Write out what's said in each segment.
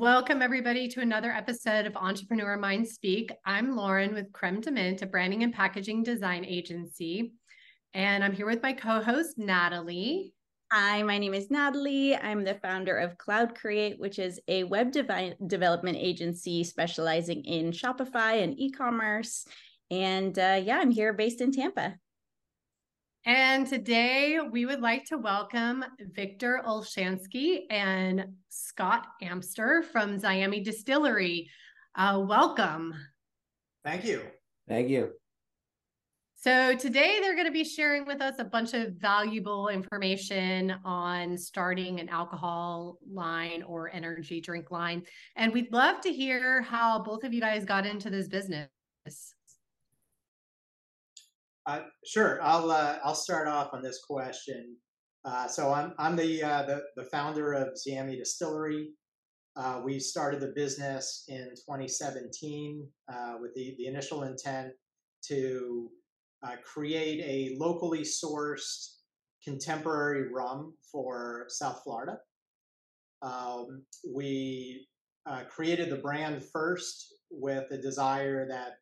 Welcome, everybody, to another episode of Entrepreneur Mind Speak. I'm Lauren with Creme de Mint, a branding and packaging design agency. And I'm here with my co host, Natalie. Hi, my name is Natalie. I'm the founder of Cloud Create, which is a web development agency specializing in Shopify and e commerce. And uh, yeah, I'm here based in Tampa. And today we would like to welcome Victor Olshansky and Scott Amster from Ziami Distillery. Uh, welcome. Thank you. Thank you. So, today they're going to be sharing with us a bunch of valuable information on starting an alcohol line or energy drink line. And we'd love to hear how both of you guys got into this business. Uh, sure, I'll uh, I'll start off on this question. Uh, so I'm I'm the, uh, the the founder of Ziami Distillery. Uh, we started the business in 2017 uh, with the, the initial intent to create a locally sourced contemporary rum for South Florida. Um, we created the brand first with a desire that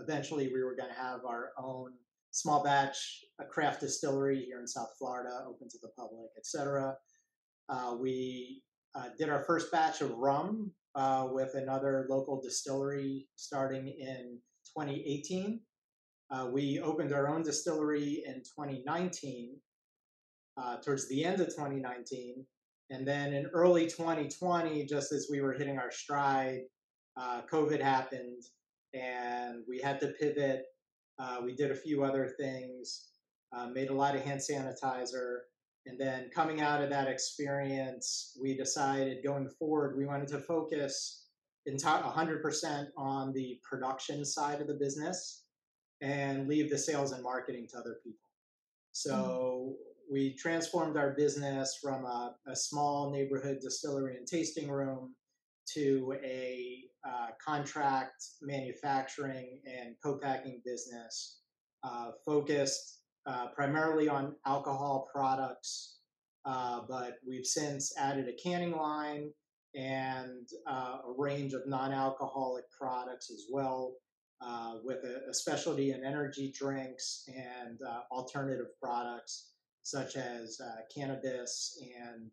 eventually we were going to have our own small batch a craft distillery here in South Florida, open to the public, etc. Uh, we uh, did our first batch of rum uh, with another local distillery starting in 2018. Uh, we opened our own distillery in 2019, uh, towards the end of 2019. And then in early 2020, just as we were hitting our stride, uh, COVID happened and we had to pivot uh, we did a few other things, uh, made a lot of hand sanitizer. And then coming out of that experience, we decided going forward, we wanted to focus 100% on the production side of the business and leave the sales and marketing to other people. So mm-hmm. we transformed our business from a, a small neighborhood distillery and tasting room to a uh, contract manufacturing and co-packing business uh, focused uh, primarily on alcohol products, uh, but we've since added a canning line and uh, a range of non-alcoholic products as well, with a, a, specialty in energy drinks and alternative products such as cannabis and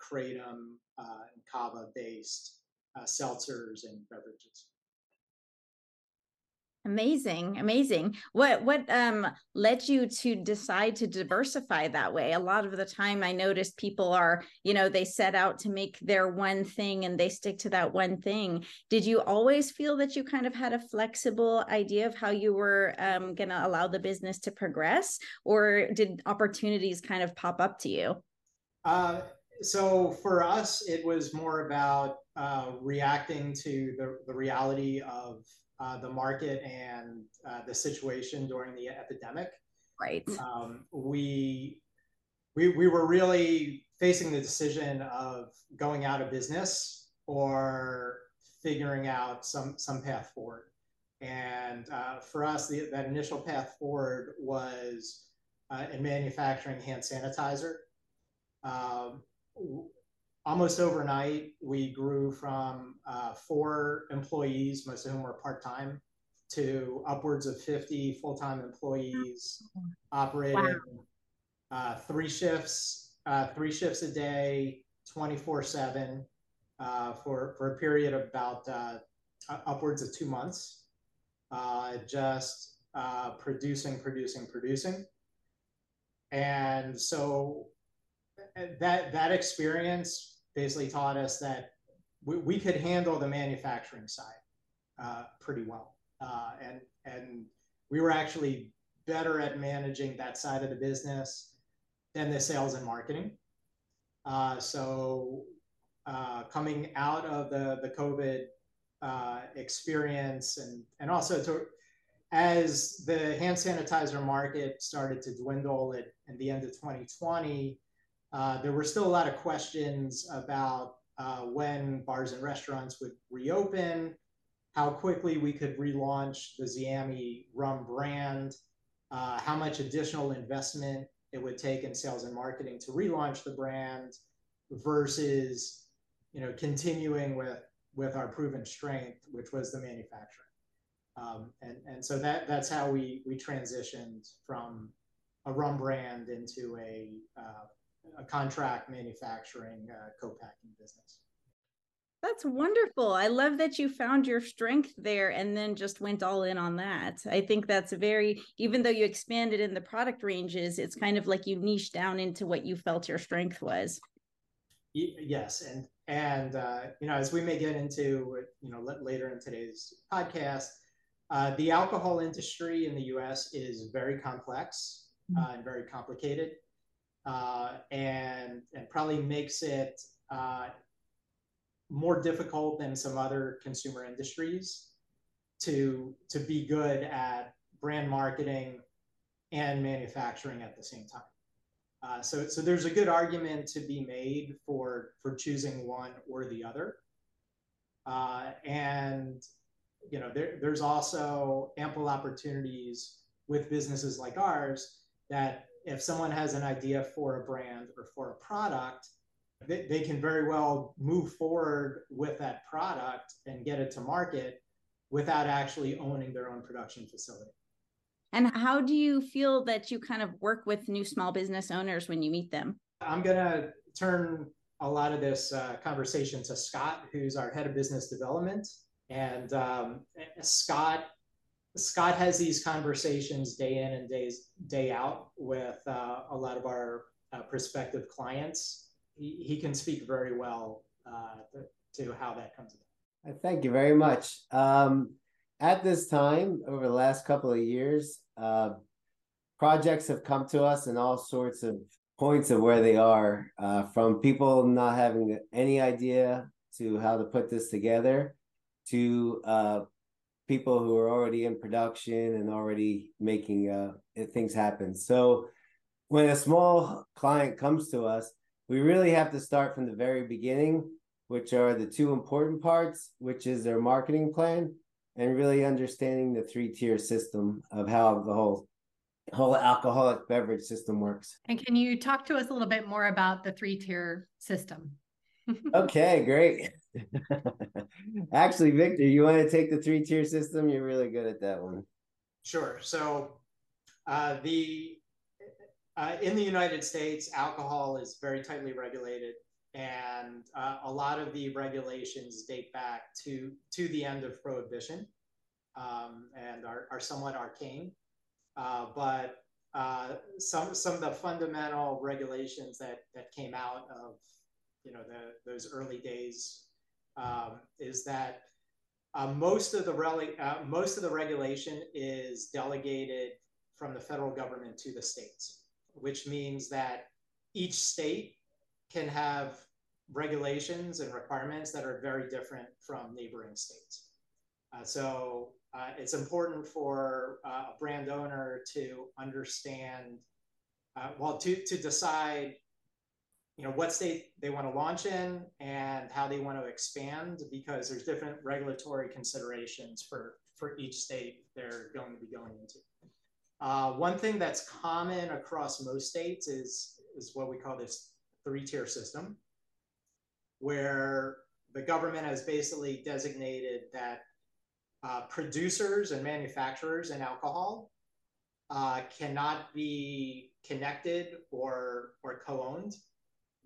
kratom and kava based uh, seltzers and beverages. Amazing, amazing. What what um led you to decide to diversify that way? A lot of the time I noticed people are, you know, they set out to make their one thing and they stick to that one thing. Did you always feel that you kind of had a flexible idea of how you were um, going to allow the business to progress or did opportunities kind of pop up to you? Uh, so for us, it was more about uh, reacting to the, the reality of uh, the market and uh, the situation during the epidemic. Right. Um, we, we we were really facing the decision of going out of business or figuring out some some path forward. And uh, for us, the, that initial path forward was uh, in manufacturing hand sanitizer. Um, almost overnight, we grew from uh, four employees, most of whom were part time, to upwards of 50 full time employees operating wow. uh, three shifts, uh, three shifts a day, 24 7 uh, for, for a period of about uh, upwards of two months, uh, just producing, producing, producing. And so that that experience basically taught us that we, we could handle the manufacturing side uh, pretty well, uh, and and we were actually better at managing that side of the business than the sales and marketing. Uh, so uh, coming out of the the COVID uh, experience and and also to as the hand sanitizer market started to dwindle at, at the end of 2020 uh, there were still a lot of questions about uh, when bars and restaurants would reopen, how quickly we could relaunch the Ziami rum brand, uh, how much additional investment it would take in sales and marketing to relaunch the brand versus you know, continuing with with our proven strength, which was the manufacturing. Um, and and so that that's how we we transitioned from a rum brand into a uh, a contract manufacturing uh, co-packing business. That's wonderful. I love that you found your strength there and then just went all in on that. I think that's very, even though you expanded in the product ranges, it's kind of like you niche down into what you felt your strength was. Yes, and and uh, you know, as we may get into, you know, later in today's podcast, uh, the alcohol industry in the U.S. is very complex mm-hmm. uh, and very complicated, uh, and and probably makes it uh, more difficult than some other consumer industries to to be good at brand marketing and manufacturing at the same time. Uh, so, so there's a good argument to be made for for choosing one or the other. Uh, and you know, there, there's also ample opportunities with businesses like ours that if someone has an idea for a brand or for a product, they, they can very well move forward with that product and get it to market without actually owning their own production facility. And how do you feel that you kind of work with new small business owners when you meet them? I'm going to turn a lot of this uh, conversation to Scott, who's our head of business development. And um, Scott, Scott has these conversations day in and days day out with uh, a lot of our uh, prospective clients. He, he can speak very well uh, to, how that comes about. Uh, thank you very much. Um, at this time, over the last couple of years, uh, projects have come to us in all sorts of points of where they are, uh, from people not having any idea to how to put this together, to uh, people who are already in production and already making uh, things happen. So, when a small client comes to us, we really have to start from the very beginning, which are the two important parts, which is their marketing plan and really understanding the three tier system of how the whole whole alcoholic beverage system works. And can you talk to us a little bit more about the three tier system? okay, great. Actually, Victor, you want to take the three tier system? You're really good at that one. Sure. So, uh, the uh, in the United States, alcohol is very tightly regulated and uh, a lot of the regulations date back to to the end of prohibition um, and are, are somewhat arcane uh, but uh, some some of the fundamental regulations that that came out of you know the, those early days um, is that uh, most of the rele- uh, most of the regulation is delegated from the federal government to the states which means that each state can have regulations and requirements that are very different from neighboring states. Uh, so uh, it's important for uh, a brand owner to understand, uh, well, to, to decide, you know, what state they want to launch in and how they want to expand because there's different regulatory considerations for, for each state they're going to be going into. Uh, one thing that's common across most states is, is what we call this three-tier system where the government has basically designated that uh, producers and manufacturers in alcohol uh, cannot be connected or, or co-owned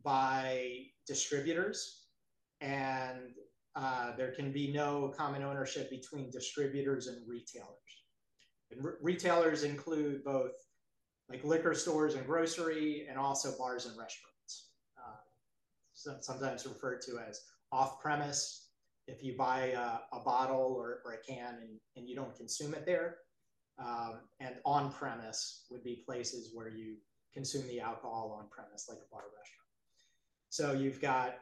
by distributors and uh, there can be no common ownership between distributors and retailers. And re- retailers include both like liquor stores and grocery and also bars and restaurants sometimes referred to as off premise. If you buy a, a bottle or, or, a can and, and you don't consume it there, um, and on premise would be places where you consume the alcohol on premise, like a bar restaurant. So you've got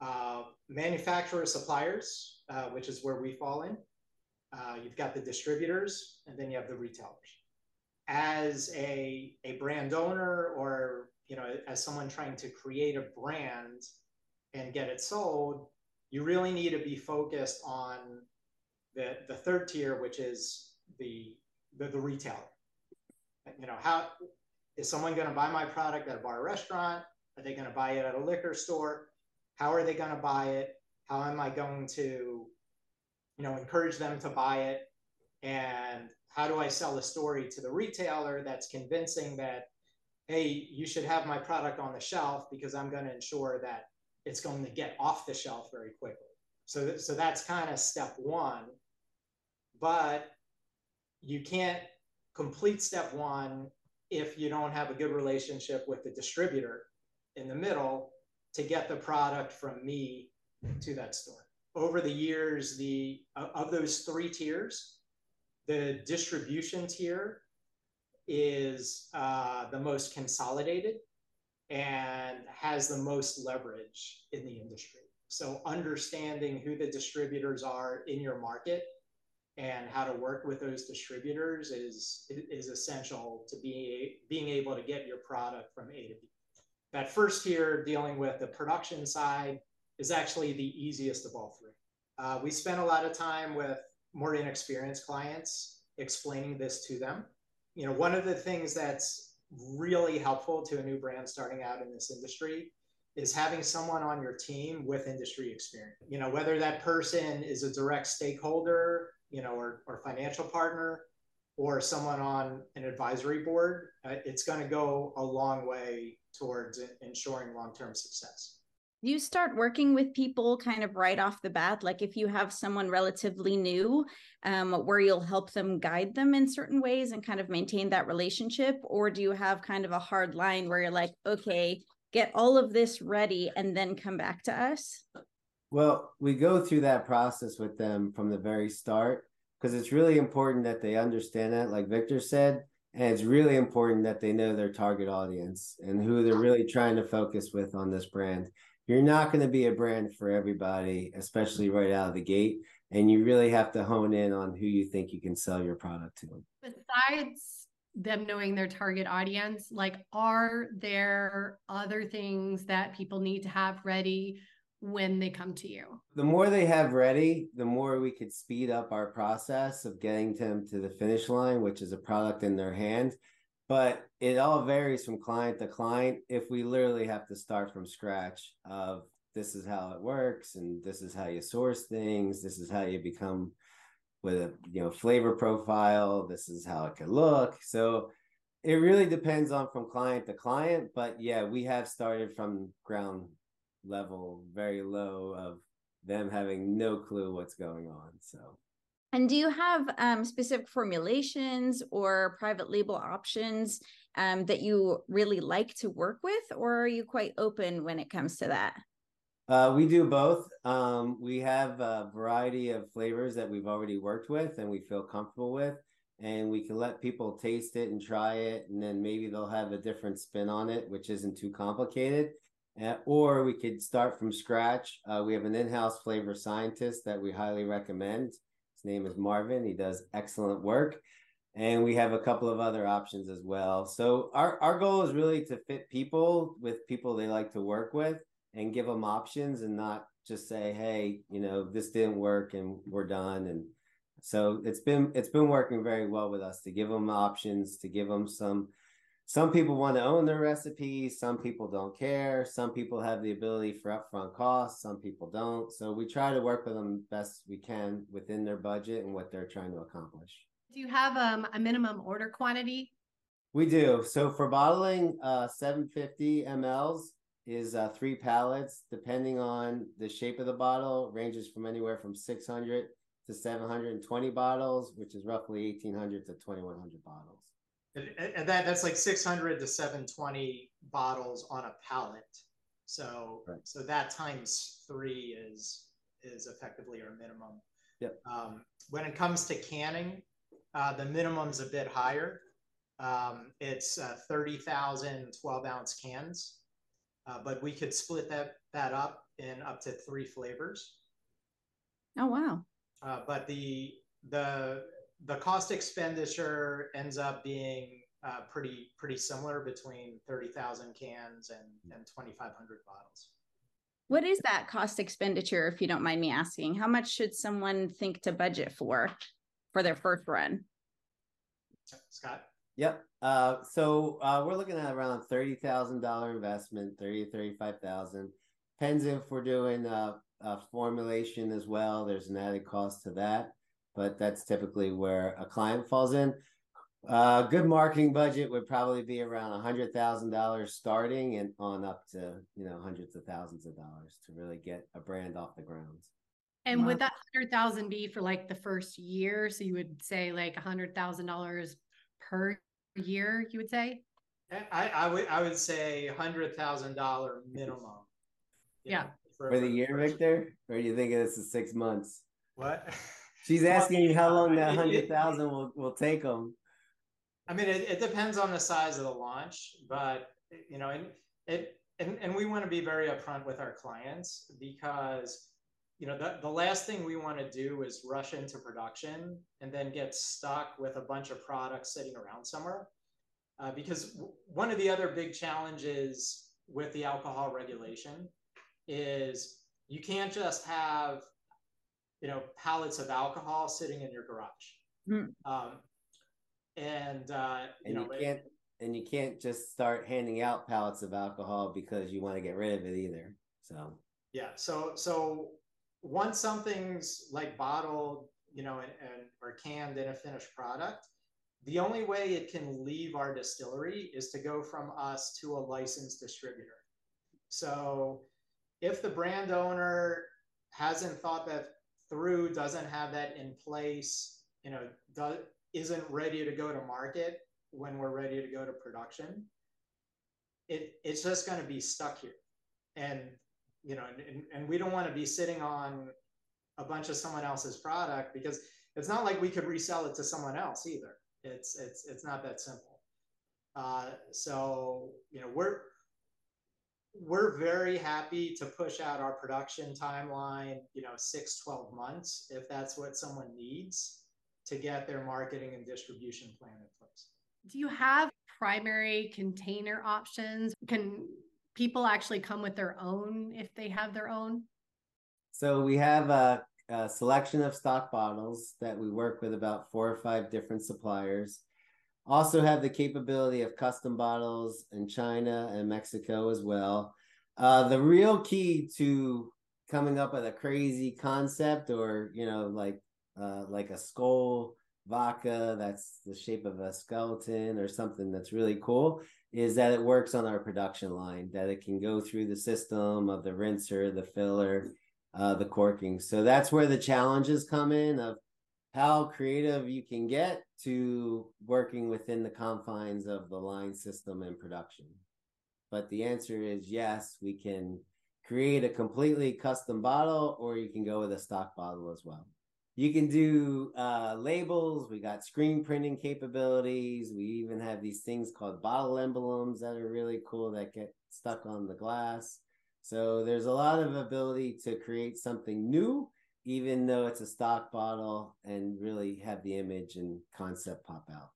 uh, manufacturer suppliers, uh, which is where we fall in. Uh, you've got the distributors, and then you have the retailers. As a, a brand owner or you know, as someone trying to create a brand and get it sold, you really need to be focused on the, the third tier, which is the, the, the retailer. You know, how is someone going to buy my product at a bar or restaurant? Are they going to buy it at a liquor store? how are they going to buy it? How am I going to, you know, encourage them to buy it? And how do I sell a story to the retailer that's convincing that, hey, you should have my product on the shelf because I'm going to ensure that it's going to get off the shelf very quickly. So, so that's kind of step one. But you can't complete step one if you don't have a good relationship with the distributor in the middle to get the product from me to that store. Over the years, the of those three tiers, the distribution tier is uh, the most consolidated and has the most leverage in the industry. So understanding who the distributors are in your market and how to work with those distributors is is essential to be being able to get your product from A to B. That first tier dealing with the production side is actually the easiest of all three. Uh, we spend a lot of time with more inexperienced clients explaining this to them. You know, one of the things that's really helpful to a new brand starting out in this industry is having someone on your team with industry experience. You know, whether that person is a direct stakeholder you know, or, or financial partner or someone on an advisory board, uh, it's going to go a long way towards ensuring long-term success. You start working with people kind of right off the bat, like if you have someone relatively new, um, where you'll help them guide them in certain ways and kind of maintain that relationship, or do you have kind of a hard line where you're like, okay, get all of this ready and then come back to us? Well, we go through that process with them from the very start because it's really important that they understand that, like Victor said, and it's really important that they know their target audience and who they're really trying to focus with on this brand. You're not going to be a brand for everybody, especially right out of the gate. And you really have to hone in on who you think you can sell your product to. Besides them knowing their target audience, like, are there other things that people need to have ready when they come to you? The more they have ready, the more we could speed up our process of getting them to the finish line, which is a product in their hand. But it all varies from client to client. If we literally have to start from scratch of this is how it works and this is how you source things, this is how you become with a you know flavor profile, this is how it could look. So it really depends on from client to client, but yeah, we have started from ground level, very low of them having no clue what's going on. So, and do you have um, specific formulations or private label options um, that you really like to work with, or are you quite open when it comes to that? Uh, we do both. Um, we have a variety of flavors that we've already worked with and we feel comfortable with. And we can let people taste it and try it. And then maybe they'll have a different spin on it, which isn't too complicated. Uh, or we could start from scratch. Uh, we have an in-house flavor scientist that we highly recommend. His name is Marvin. He does excellent work, and we have a couple of other options as well. So our our goal is really to fit people with people they like to work with, and give them options, and not just say, "Hey, you know, this didn't work, and we're done." And so it's been it's been working very well with us to give them options, to give them some some people want to own their recipes some people don't care some people have the ability for upfront costs some people don't. So we try to work with them best we can within their budget and what they're trying to accomplish. Do you have um, a minimum order quantity? We do. So for bottling uh, 750 mls is uh, three pallets depending on the shape of the bottle ranges from anywhere from 600 to 720 bottles which is roughly 1800 to 2100 bottles and that that's like 600 to 720 bottles on a pallet. So right. so that times three is is effectively our minimum. Yep. Um, when it comes to canning uh, the minimum's a bit higher. Um, it's uh, 30,000 12 ounce cans. Uh, but we could split that that up in up to three flavors. Oh wow. Uh, but the the the cost expenditure ends up being uh, pretty pretty similar between 30,000 cans and, and 2,500 bottles. What is that cost expenditure, if you don't mind me asking? How much should someone think to budget for for their first run? Scott? Yep. Uh, so uh, we're looking at around thirty thousand dollar investment, thirty thirty five thousand. depends if we're doing a, a formulation as well. There's an added cost to that, but that's typically where a client falls in. Uh, good marketing budget would probably be around a hundred thousand dollars starting and on up to you know hundreds of thousands of dollars to really get a brand off the ground. And wow. would that hundred thousand be for like the first year? So you would say like a hundred thousand dollars per year. You would say. I, I would I would say hundred thousand dollar minimum. Yeah. for, for, the year, Victor, or you think it's a six months? What? She's asking you how long that hundred thousand will will take them. I mean, it, it depends on the size of the launch, but you know, it, it and, and we want to be very upfront with our clients because you know the, the last thing we want to do is rush into production and then get stuck with a bunch of products sitting around somewhere uh, because w- one of the other big challenges with the alcohol regulation is you can't just have you know pallets of alcohol sitting in your garage mm. um, and uh, you and know, you can't and you can't just start handing out pallets of alcohol because you want to get rid of it either. So yeah, so so once something's like bottled, you know, and, and or canned in a finished product, the only way it can leave our distillery is to go from us to a licensed distributor. So if the brand owner hasn't thought that through, doesn't have that in place, you know, does, isn't ready to go to market when we're ready to go to production, it it's just going to be stuck here. And you know, and, and we don't want to be sitting on a bunch of someone else's product because it's not like we could resell it to someone else either. It's it's it's not that simple. Uh, so you know, we're we're very happy to push out our production timeline, you know, six, 12 months if that's what someone needs to get their marketing and distribution plan in place. Do you have primary container options? Can people actually come with their own if they have their own? So we have a, a selection of stock bottles that we work with about four or five different suppliers. Also have the capability of custom bottles in China and Mexico as well. Uh, the real key to coming up with a crazy concept or you know like uh, like a skull vodka that's the shape of a skeleton or something that's really cool is that it works on our production line that it can go through the system of the rinser the filler uh, the corking so that's where the challenges come in of how creative you can get to working within the confines of the line system and production but the answer is yes we can create a completely custom bottle or you can go with a stock bottle as well you can do uh, labels. We got screen printing capabilities. We even have these things called bottle emblems that are really cool that get stuck on the glass. So there's a lot of ability to create something new, even though it's a stock bottle, and really have the image and concept pop out.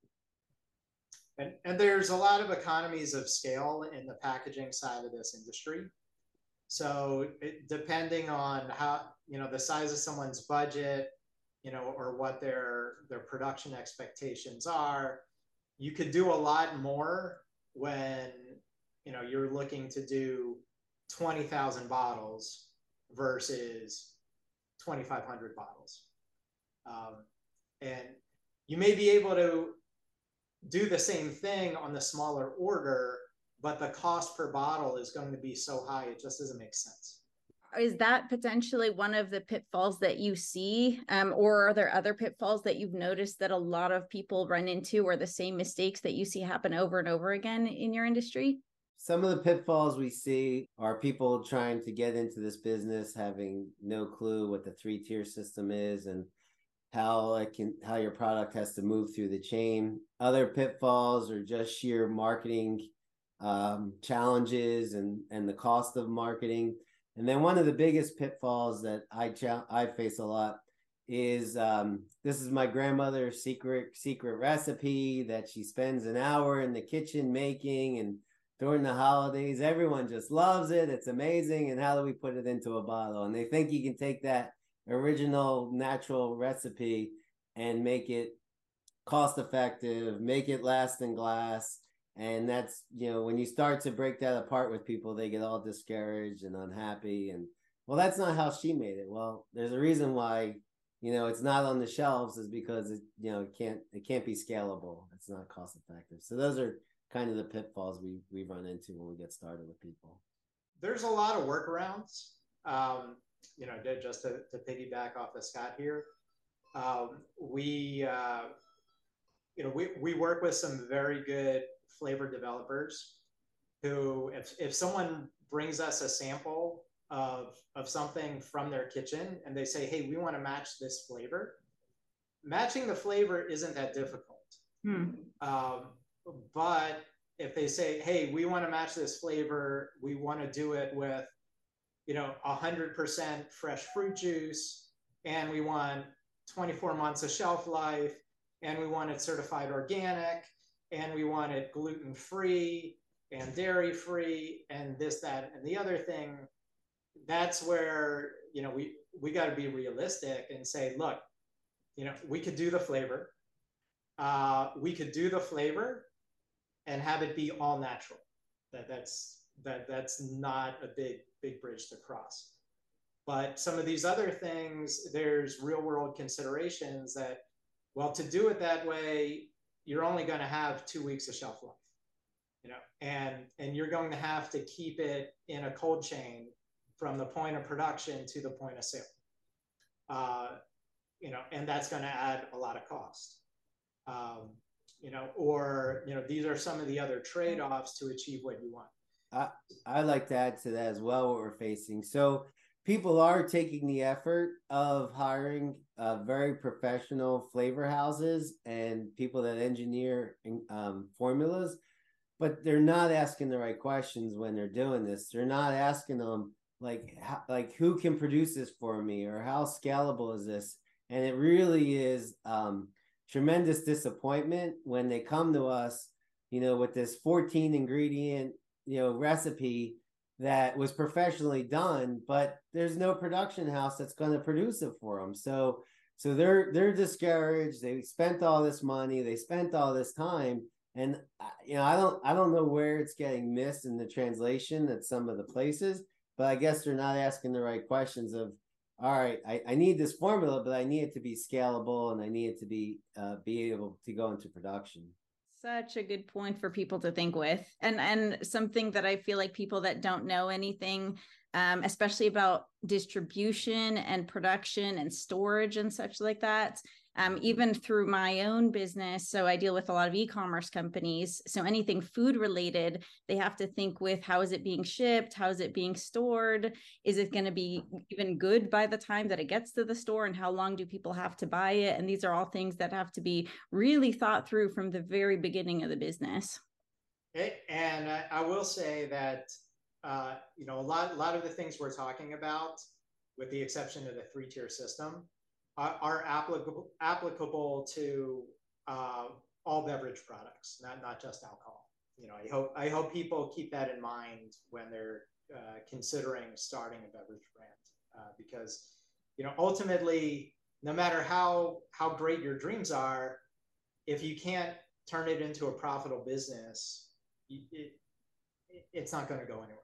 And, and there's a lot of economies of scale in the packaging side of this industry. So it, depending on how you know the size of someone's budget, you know, or what their their production expectations are. You could do a lot more when you know you're looking to do 20,000 bottles versus 2,500 bottles. Um, and you may be able to do the same thing on the smaller order, but the cost per bottle is going to be so high, it just doesn't make sense is that potentially one of the pitfalls that you see um, or are there other pitfalls that you've noticed that a lot of people run into or the same mistakes that you see happen over and over again in your industry some of the pitfalls we see are people trying to get into this business having no clue what the three tier system is and how it can how your product has to move through the chain. Other pitfalls are just sheer marketing um, challenges and and the cost of marketing. And then one of the biggest pitfalls that I ch- I face a lot is um, this is my grandmother's secret secret recipe that she spends an hour in the kitchen making and during the holidays everyone just loves it it's amazing and how do we put it into a bottle? And they think you can take that original natural recipe and make it cost effective make it last in glass and that's you know when you start to break that apart with people they get all discouraged and unhappy and well that's not how she made it. Well there's a reason why you know it's not on the shelves is because it you know it can't it can't be scalable it's not cost effective so those are kind of the pitfalls we we run into when we get started with people there's a lot of workarounds um, you know just to, to piggyback off of scott here um, we uh, you know we, we work with some very good flavor developers who, if, if someone brings us a sample of, of something from their kitchen and they say, hey, we want to match this flavor, matching the flavor isn't that difficult. Hmm. Um, but if they say, hey, we want to match this flavor, we want to do it with, you know, 100% fresh fruit juice, and we want 24 months of shelf life, and we want it certified organic, and we want it gluten free and dairy free and this that and the other thing that's where you know we we got to be realistic and say look you know we could do the flavor. Uh, we could do the flavor and have it be all natural. That that's that that's not a big big bridge to cross. But some of these other things there's real world considerations that well to do it that way you're only going to have two weeks of shelf life you know and and you're going to have to keep it in a cold chain from the point of production to the point of sale. Uh, you know and that's going to add a lot of cost. Um, you know or you know these are some of the other trade-offs to achieve what you want I, I'd like to add to that as well what we're facing so people are taking the effort of hiring uh, very professional flavor houses and people that engineer um, formulas, but they're not asking the right questions when they're doing this. They're not asking them like how, like who can produce this for me or how scalable is this? And it really is um, tremendous disappointment when they come to us, you know, with this 14 ingredient you know recipe that was professionally done, but there's no production house that's going to produce it for them. So so they're they're discouraged. They spent all this money, they spent all this time, and uh, you know I don't I don't know where it's getting missed in the translation at some of the places, but I guess they're not asking the right questions of all right, I, I need this formula, but I need it to be scalable and I need it to be uh, be able to go into production. Such a good point for people to think with. And and something that i feel like people that don't know anything um, especially about distribution and production and storage and such like that um, even through my own business. So I deal with a lot of e-commerce companies. So anything food related, they have to think with how is it being shipped? How is it being stored? Is it going to be even good by the time that it gets to the store? And how long do people have to buy it? And these are all things that have to be really thought through from the very beginning of the business. And I will say that uh, you know a lot, a lot of the things we're talking about, with the exception of the three-tier system, are, are applicable applicable to uh, all beverage products, not not just alcohol. You know, I hope I hope people keep that in mind when they're uh, considering starting a beverage brand, uh, because you know ultimately, no matter how how great your dreams are, if you can't turn it into a profitable business, it, it it's not going to go anywhere.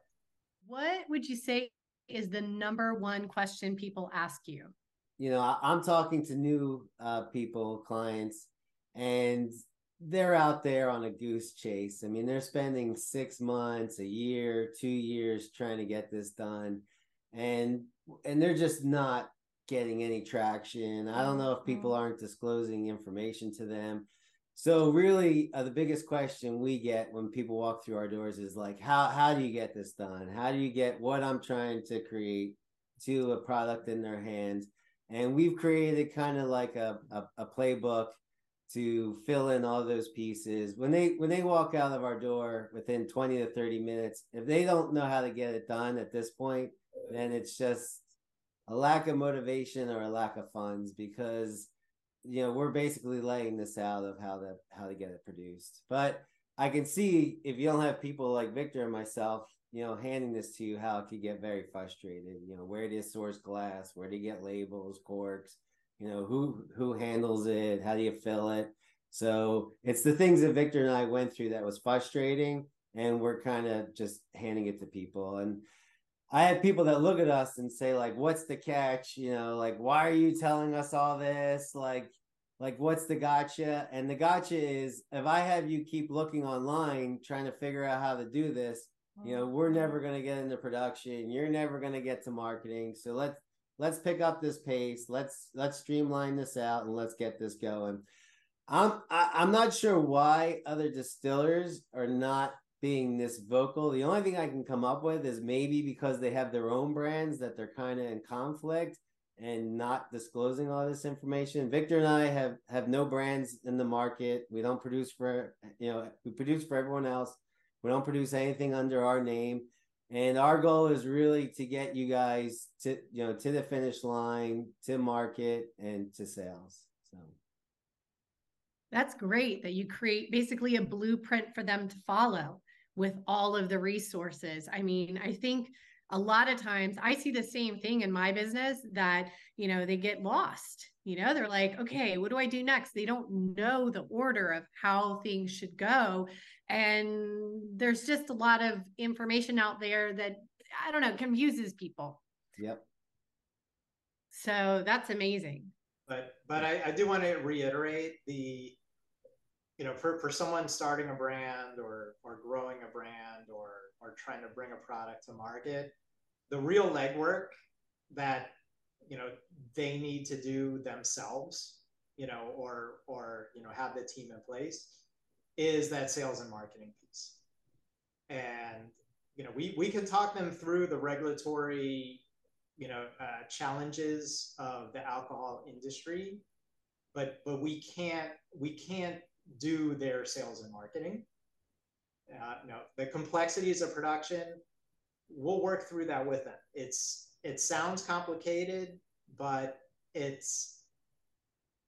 What would you say is the number one question people ask you? You know, I, am talking to new uh, people, clients, and they're out there on a goose chase. I mean, they're spending six months, a year, two years trying to get this done, and and they're just not getting any traction. I don't know if people mm-hmm. aren't disclosing information to them. So really, uh, the biggest question we get when people walk through our doors is like, how how do you get this done? How do you get what I'm trying to create to a product in their hands? And we've created kind of like a, a, a, playbook to fill in all those pieces. When they when they walk out of our door within 20 to 30 minutes if they don't know how to get it done at this point then it's just a lack of motivation or a lack of funds because you know we're basically laying this out of how to how to get it produced. But i can see if you don't have people like victor and myself you know, handing this to you, how it could get very frustrated. You know, where do you source glass? Where do you get labels, corks? You know, who who handles it? How do you fill it? So it's the things that Victor and I went through that was frustrating, and we're kind of just handing it to people. And I had people that look at us and say, like, what's the catch? You know, like, why are you telling us all this? Like, like what's the gotcha? And the gotcha is if I have you keep looking online trying to figure out how to do this, you know, we're never gonna get into production. You're never gonna get to marketing. So let's let's pick up this pace. Let's let's streamline this out and let's get this going. I'm I, I'm not sure why other distillers are not being this vocal. The only thing I can come up with is maybe because they have their own brands that they're kind of in conflict and not disclosing all this information. Victor and I have have no brands in the market. We don't produce for you know we produce for everyone else. We don't produce anything under our name. And our goal is really to get you guys to you know to the finish line, to market and to sales. So that's great that you create basically a blueprint for them to follow with all of the resources. I mean, I think a lot of times I see the same thing in my business that, you know, they get lost. You know, they're like, okay, what do I do next? They don't know the order of how things should go. And there's just a lot of information out there that I don't know, confuses people. Yep. So that's amazing. But but I, I do want to reiterate the you know, for, for someone starting a brand or or growing a brand or or trying to bring a product to market, the real legwork that you know they need to do themselves, you know, or or you know have the team in place, is that sales and marketing piece. And you know, we we can talk them through the regulatory, you know, uh, challenges of the alcohol industry, but but we can't we can't do their sales and marketing. Uh, no, the complexities of production, we'll work through that with them. It's it sounds complicated, but it's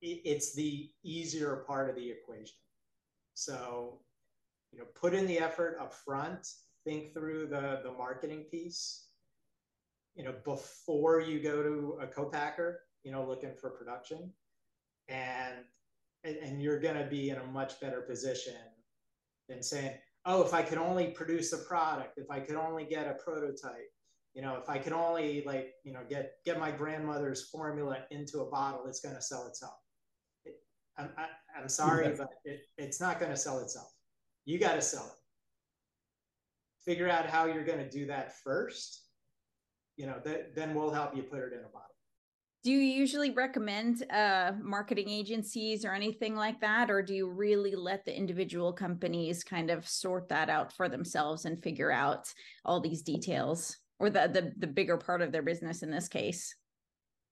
it's the easier part of the equation. So, you know, put in the effort up front, think through the the marketing piece. You know, before you go to a co-packer, you know, looking for production, and and, you're going to be in a much better position than saying, oh, if I could only produce a product, if I could only get a prototype, you know, if I can only like, you know, get get my grandmother's formula into a bottle, it's going to sell itself. It, I'm, I, am i am sorry, but it, it's not going to sell itself. You got to sell it. Figure out how you're going to do that first. You know, th- then we'll help you put it in a bottle do you usually recommend uh, marketing agencies or anything like that or do you really let the individual companies kind of sort that out for themselves and figure out all these details or the the, the bigger part of their business in this case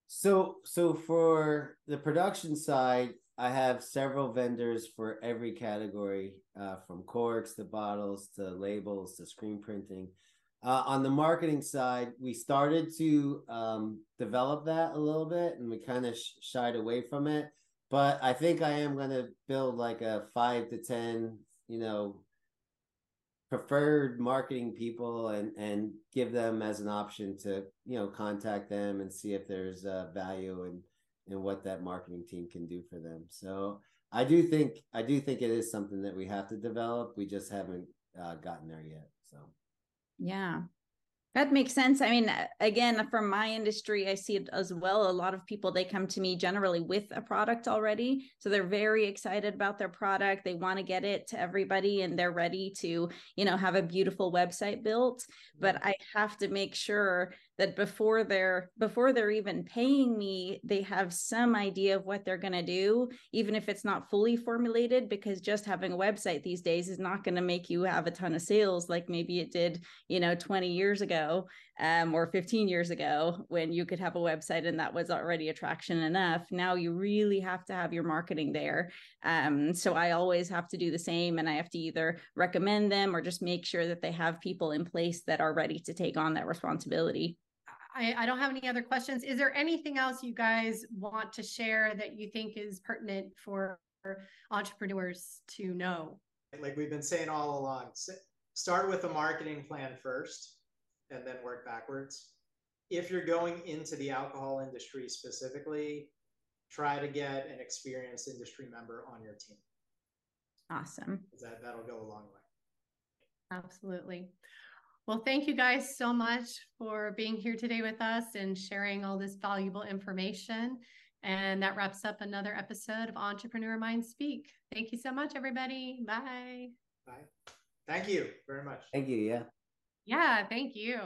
so so for the production side i have several vendors for every category uh, from corks to bottles to labels to screen printing uh, on the marketing side, we started to um, develop that a little bit, and we kind of sh- shied away from it. But I think I am going to build like a five to ten, you know, preferred marketing people, and and give them as an option to you know contact them and see if there's uh, value in in what that marketing team can do for them. So I do think I do think it is something that we have to develop. We just haven't uh, gotten there yet. So. Yeah. That makes sense. I mean, again, from my industry, I see it as well. A lot of people they come to me generally with a product already, so they're very excited about their product. They want to get it to everybody, and they're ready to, you know, have a beautiful website built. But I have to make sure that before they're before they're even paying me they have some idea of what they're going to do even if it's not fully formulated because just having a website these days is not going to make you have a ton of sales like maybe it did you know 20 years ago um, or 15 years ago when you could have a website and that was already attraction enough. Now you really have to have your marketing there. Um, so i always have to do the same and i have to either recommend them or just make sure that they have people in place that are ready to take on that responsibility I, I, don't have any other questions. Is there anything else you guys want to share that you think is pertinent for entrepreneurs to know? Like we've been saying all along, start with a marketing plan first and then work backwards. If you're going into the alcohol industry specifically, try to get an experienced industry member on your team. Awesome. That that'll go a long way. Absolutely. Well, thank you guys so much for being here today with us and sharing all this valuable information. And that wraps up another episode of Entrepreneur Mind Speak. Thank you so much, everybody. Bye. Bye. Thank you very much. Thank you. Yeah. Yeah, thank you.